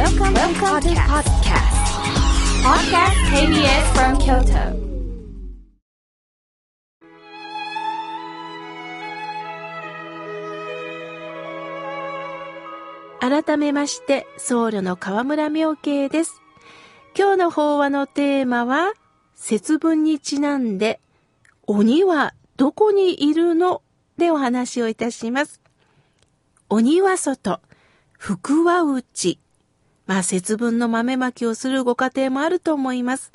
Welcome, Welcome to podcast. Podcast KBS from Kyoto. 改めまして、僧侶の河村明慶です。今日の法話のテーマは、節分にちなんで、鬼はどこにいるの？でお話をいたします。鬼は外、福は内。まあ、節分の豆まきをするご家庭もあると思います。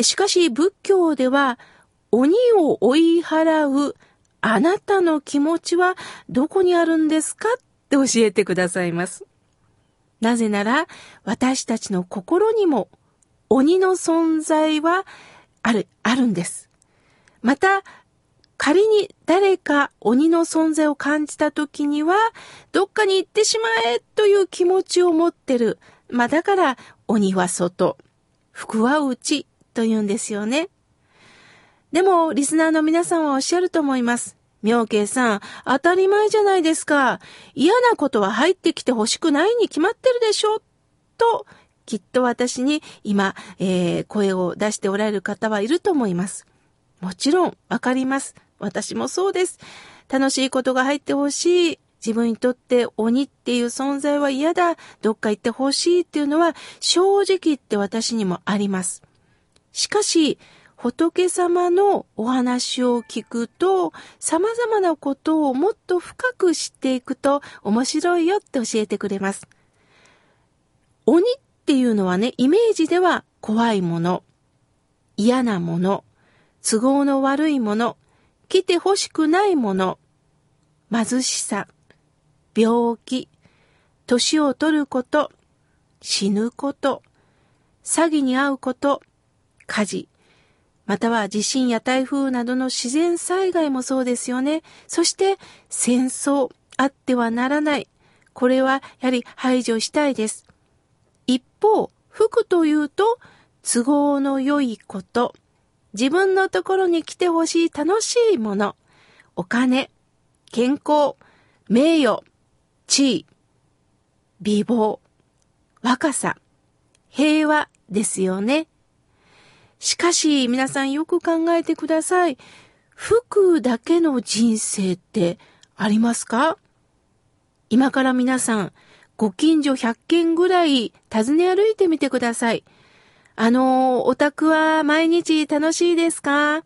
しかし、仏教では、鬼を追い払うあなたの気持ちはどこにあるんですかって教えてくださいます。なぜなら、私たちの心にも鬼の存在はある、あるんです。また、仮に誰か鬼の存在を感じた時には、どっかに行ってしまえという気持ちを持ってる。まあだから、鬼は外、福は内と言うんですよね。でも、リスナーの皆さんはおっしゃると思います。妙慶さん、当たり前じゃないですか。嫌なことは入ってきてほしくないに決まってるでしょ。と、きっと私に今、えー声を出しておられる方はいると思います。もちろん、わかります。私もそうです。楽しいことが入ってほしい。自分にとって鬼っていう存在は嫌だ。どっか行ってほしいっていうのは正直言って私にもあります。しかし、仏様のお話を聞くと、様々なことをもっと深く知っていくと面白いよって教えてくれます。鬼っていうのはね、イメージでは怖いもの、嫌なもの、都合の悪いもの、来て欲しくないもの、貧しさ、病気、年を取ること、死ぬこと、詐欺に遭うこと、火事、または地震や台風などの自然災害もそうですよね。そして戦争、あってはならない。これはやはり排除したいです。一方、福というと都合の良いこと、自分のところに来てほしい楽しいもの、お金、健康、名誉、地位、美貌、若さ、平和ですよね。しかし、皆さんよく考えてください。服だけの人生ってありますか？今から皆さん、ご近所100軒ぐらい訪ね歩いてみてください。あの、お宅は毎日楽しいですか？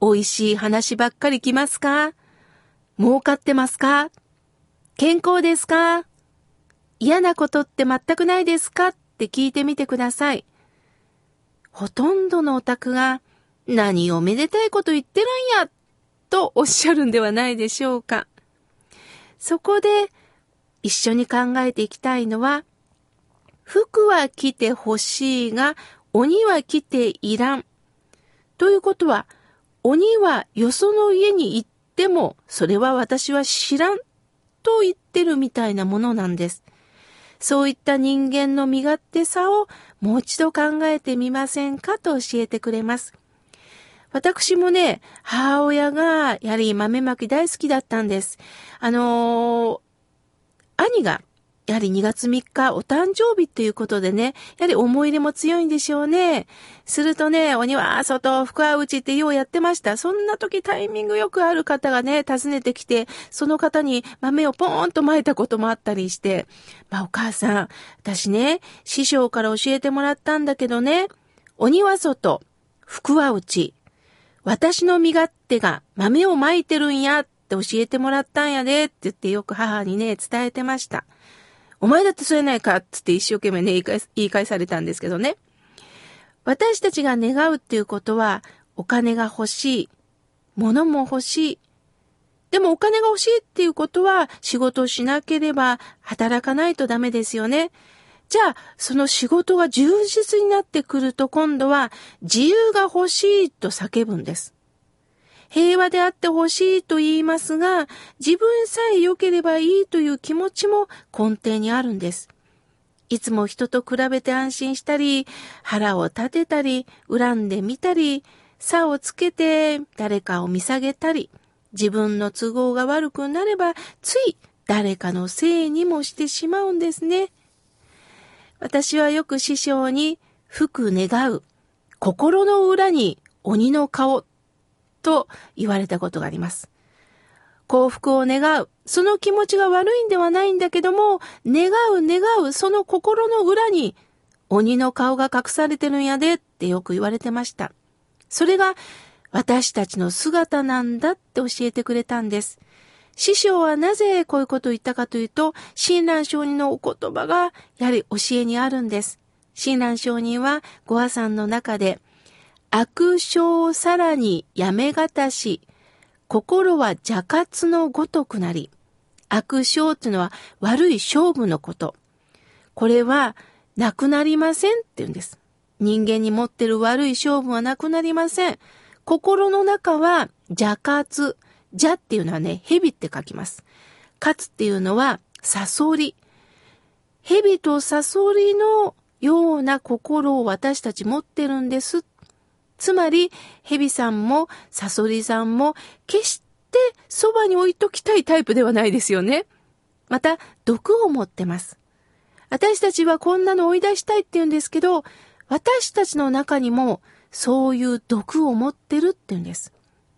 美味しい話ばっかり来ますか？儲かってますか？健康ですか？嫌なことって全くないですか？って聞いてみてください。ほとんどのお宅が何をめでたいこと言ってるんやとおっしゃるんではないでしょうか。そこで一緒に考えていきたいのは、服は着てほしいが、鬼は着ていらん。ということは、鬼はよその家に行っても、それは私は知らんと言ってるみたいなものなんです。そういった人間の身勝手さをもう一度考えてみませんかと教えてくれます。私もね、母親がやはり豆まき大好きだったんです。あのー兄がやはり2月3日お誕生日っていうことでね、やはり思い入れも強いんでしょうね。するとね、鬼は外、福は内ってようやってました。そんな時タイミングよくある方がね、訪ねてきて、その方に豆をポーンと撒いたこともあったりして、まあお母さん、私ね、師匠から教えてもらったんだけどね、鬼は外、福は内。私の身勝手が豆を撒いてるんやって教えてもらったんやでって言ってよく母にね、伝えてました。お前だってそうやないかっつって一生懸命ね、言い返言い返されたんですけどね。私たちが願うっていうことは、お金が欲しい。物も欲しい。でもお金が欲しいっていうことは、仕事をしなければ働かないとダメですよね。じゃあ、その仕事が充実になってくると今度は自由が欲しいと叫ぶんです。平和であってほしいと言いますが、自分さえ良ければいいという気持ちも根底にあるんです。いつも人と比べて安心したり、腹を立てたり、恨んでみたり、差をつけて誰かを見下げたり、自分の都合が悪くなれば、つい誰かのせいにもしてしまうんですね。私はよく師匠に、福願う、心の裏に鬼の顔、と言われたことがあります。幸福を願う、その気持ちが悪いんではないんだけども、願う願う、その心の裏に鬼の顔が隠されてるんやでってよく言われてました。それが私たちの姿なんだって教えてくれたんです。師匠はなぜこういうことを言ったかというと、親鸞上人のお言葉がやはり教えにあるんです。親鸞上人はご破産の中で、悪性さらにやめがたし、心は邪活のごとくなり、悪性っていうのは悪い勝負のこと。これはなくなりませんって言うんです。人間に持ってる悪い勝負はなくなりません。心の中は邪活。邪っていうのはね、蛇って書きます。活っていうのはサソリ。蛇とサソリのような心を私たち持ってるんです。つまり、蛇さんもサソリさんも決してそばに置いときたいタイプではないですよね。また、毒を持ってます。私たちはこんなの追い出したいって言うんですけど、私たちの中にもそういう毒を持ってるって言うんです。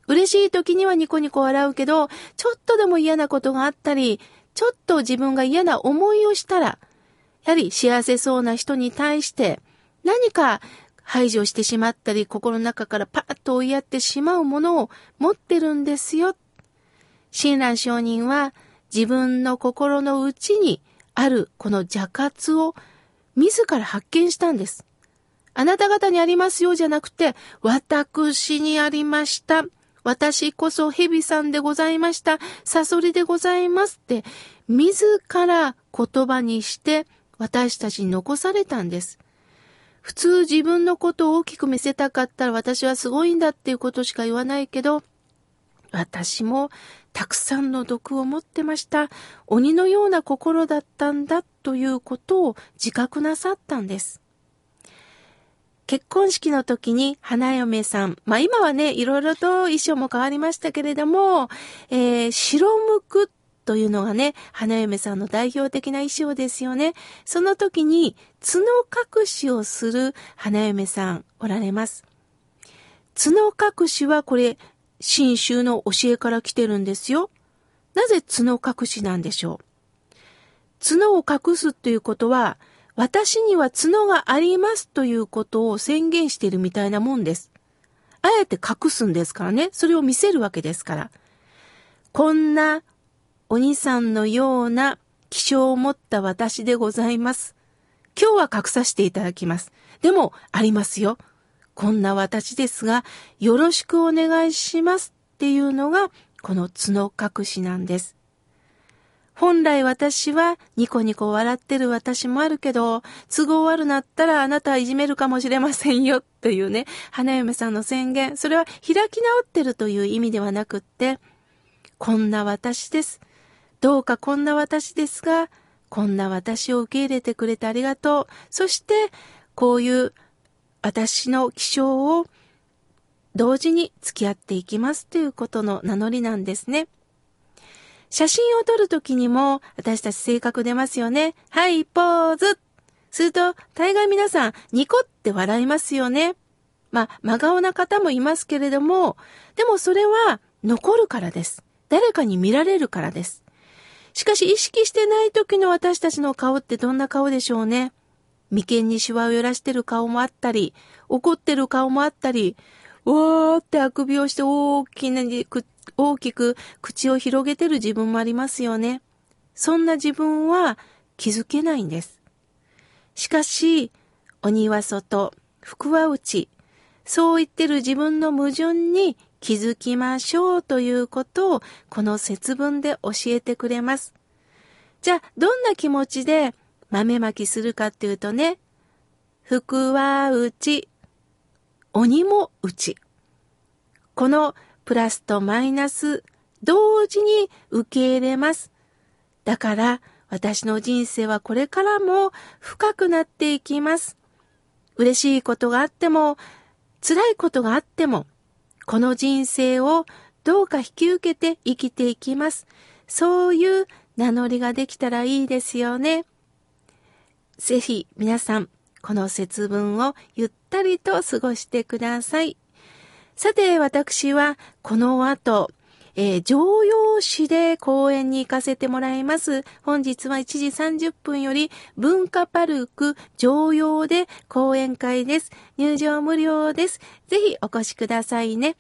嬉しい時にはニコニコ笑うけど、ちょっとでも嫌なことがあったり、ちょっと自分が嫌な思いをしたら、やはり幸せそうな人に対して何か排除してしまったり、心の中からパッと追いやってしまうものを持ってるんですよ。親鸞上人は自分の心の内にあるこの邪活を自ら発見したんです。あなた方にありますよじゃなくて、私にありました。私こそ蛇さんでございました。サソリでございますって、自ら言葉にして私たちに残されたんです。普通自分のことを大きく見せたかったら私はすごいんだっていうことしか言わないけど、私もたくさんの毒を持ってました。鬼のような心だったんだということを自覚なさったんです。結婚式の時に花嫁さん、まあ今はね、いろいろと衣装も変わりましたけれども、えー、白むくというのがね、花嫁さんの代表的な衣装ですよね。その時に角隠しをする花嫁さんおられます。角隠しはこれ、新州の教えから来てるんですよ。なぜ角隠しなんでしょう？角を隠すっていうことは、私には角がありますということを宣言しているみたいなもんです。あえて隠すんですからね。それを見せるわけですから。こんな鬼さんのような気象を持った私でございます。今日は隠させていただきます。でも、ありますよ。こんな私ですが、よろしくお願いしますっていうのが、この角隠しなんです。本来私はニコニコ笑ってる私もあるけど、都合悪なったらあなたはいじめるかもしれませんよっていうね、花嫁さんの宣言。それは開き直ってるという意味ではなくって、こんな私です。どうかこんな私ですが、こんな私を受け入れてくれてありがとう。そして、こういう私の気象を同時に付き合っていきますということの名乗りなんですね。写真を撮るときにも私たち性格出ますよね。はい、ポーズ。すると、大概皆さん、ニコって笑いますよね。まあ、真顔な方もいますけれども、でもそれは残るからです。誰かに見られるからです。しかし意識してない時の私たちの顔ってどんな顔でしょうね。眉間にシワを揺らしてる顔もあったり、怒ってる顔もあったり、わーってあくびをして大きな大きく口を広げてる自分もありますよね。そんな自分は気づけないんです。しかし、鬼は外、福は内、そう言ってる自分の矛盾に気づきましょうということをこの節分で教えてくれます。じゃあ、どんな気持ちで豆まきするかっていうとね、福は内、鬼も内。このプラスとマイナス同時に受け入れます。だから私の人生はこれからも深くなっていきます。嬉しいことがあっても、辛いことがあっても、この人生をどうか引き受けて生きていきます。そういう名乗りができたらいいですよね。ぜひ皆さん、この節分をゆったりと過ごしてください。さて、私はこの後、えー、常用市で公演に行かせてもらいます。本日は1時30分より文化パルク常用で講演会です。入場無料です。ぜひお越しくださいね。